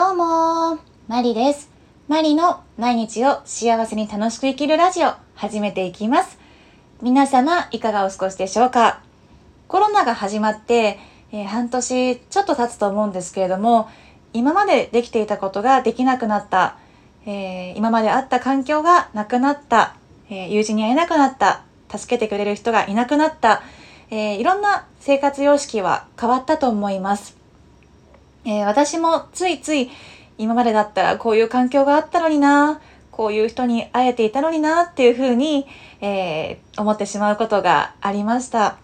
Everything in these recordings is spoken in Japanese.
どうもマリです。マリの毎日を幸せに楽しく生きるラジオ始めていきます。皆様いかがお過ごしでしょうかコロナが始まって、えー半年ちょっと経つと思うんですけれども、今までできていたことができなくなった、えー今まであった環境がなくなった、えー友人に会えなくなった、助けてくれる人がいなくなった、えーいろんな生活様式は変わったと思います。えー私もついつい今までだったらこういう環境があったのにな、こういう人に会えていたのになっていうふうに、えー思ってしまうことがありました。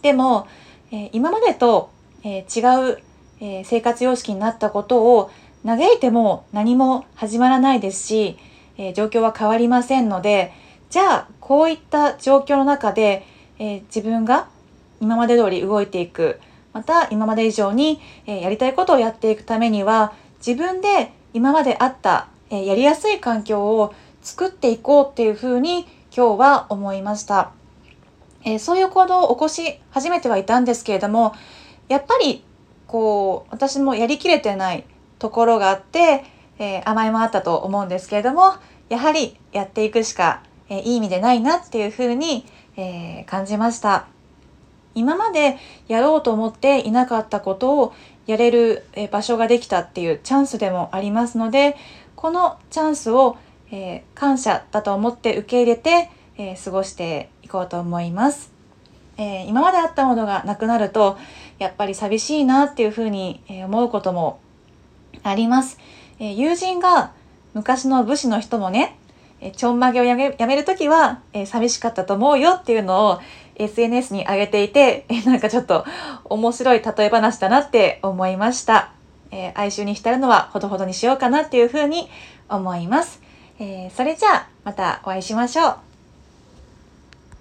でも、えー今までと、え違う、え生活様式になったことを嘆いても何も始まらないですし、え状況は変わりませんので、じゃあこういった状況の中で、え自分が今まで通り動いていく、また今まで以上に、えやりたいことをやっていくためには自分で今まであった、えやりやすい環境を作っていこうっていうふうに今日は思いました、えそういう行動を起こし始めてはいたんですけれどもやっぱりこう私もやりきれてないところがあって、え甘えもあったと思うんですけれどもやはりやっていくしか、えいい意味でないなっていうふうに、え感じました。今までやろうと思っていなかったことをやれる場所ができたっていうチャンスでもありますのでこのチャンスを、えー感謝だと思って受け入れて、え過ごしていこうと思います、え今まであったものがなくなるとやっぱり寂しいなっていうふうに思うこともあります、え友人が昔の武士の人もねえちょんまげをやめやめる時は、え寂しかったと思うよっていうのを SNS に上げていて、えなんかちょっと面白い例え話だなって思いました。えー哀愁に浸るのはほどほどにしようかなっていうふうに思います。えーそれじゃあまたお会いしましょう。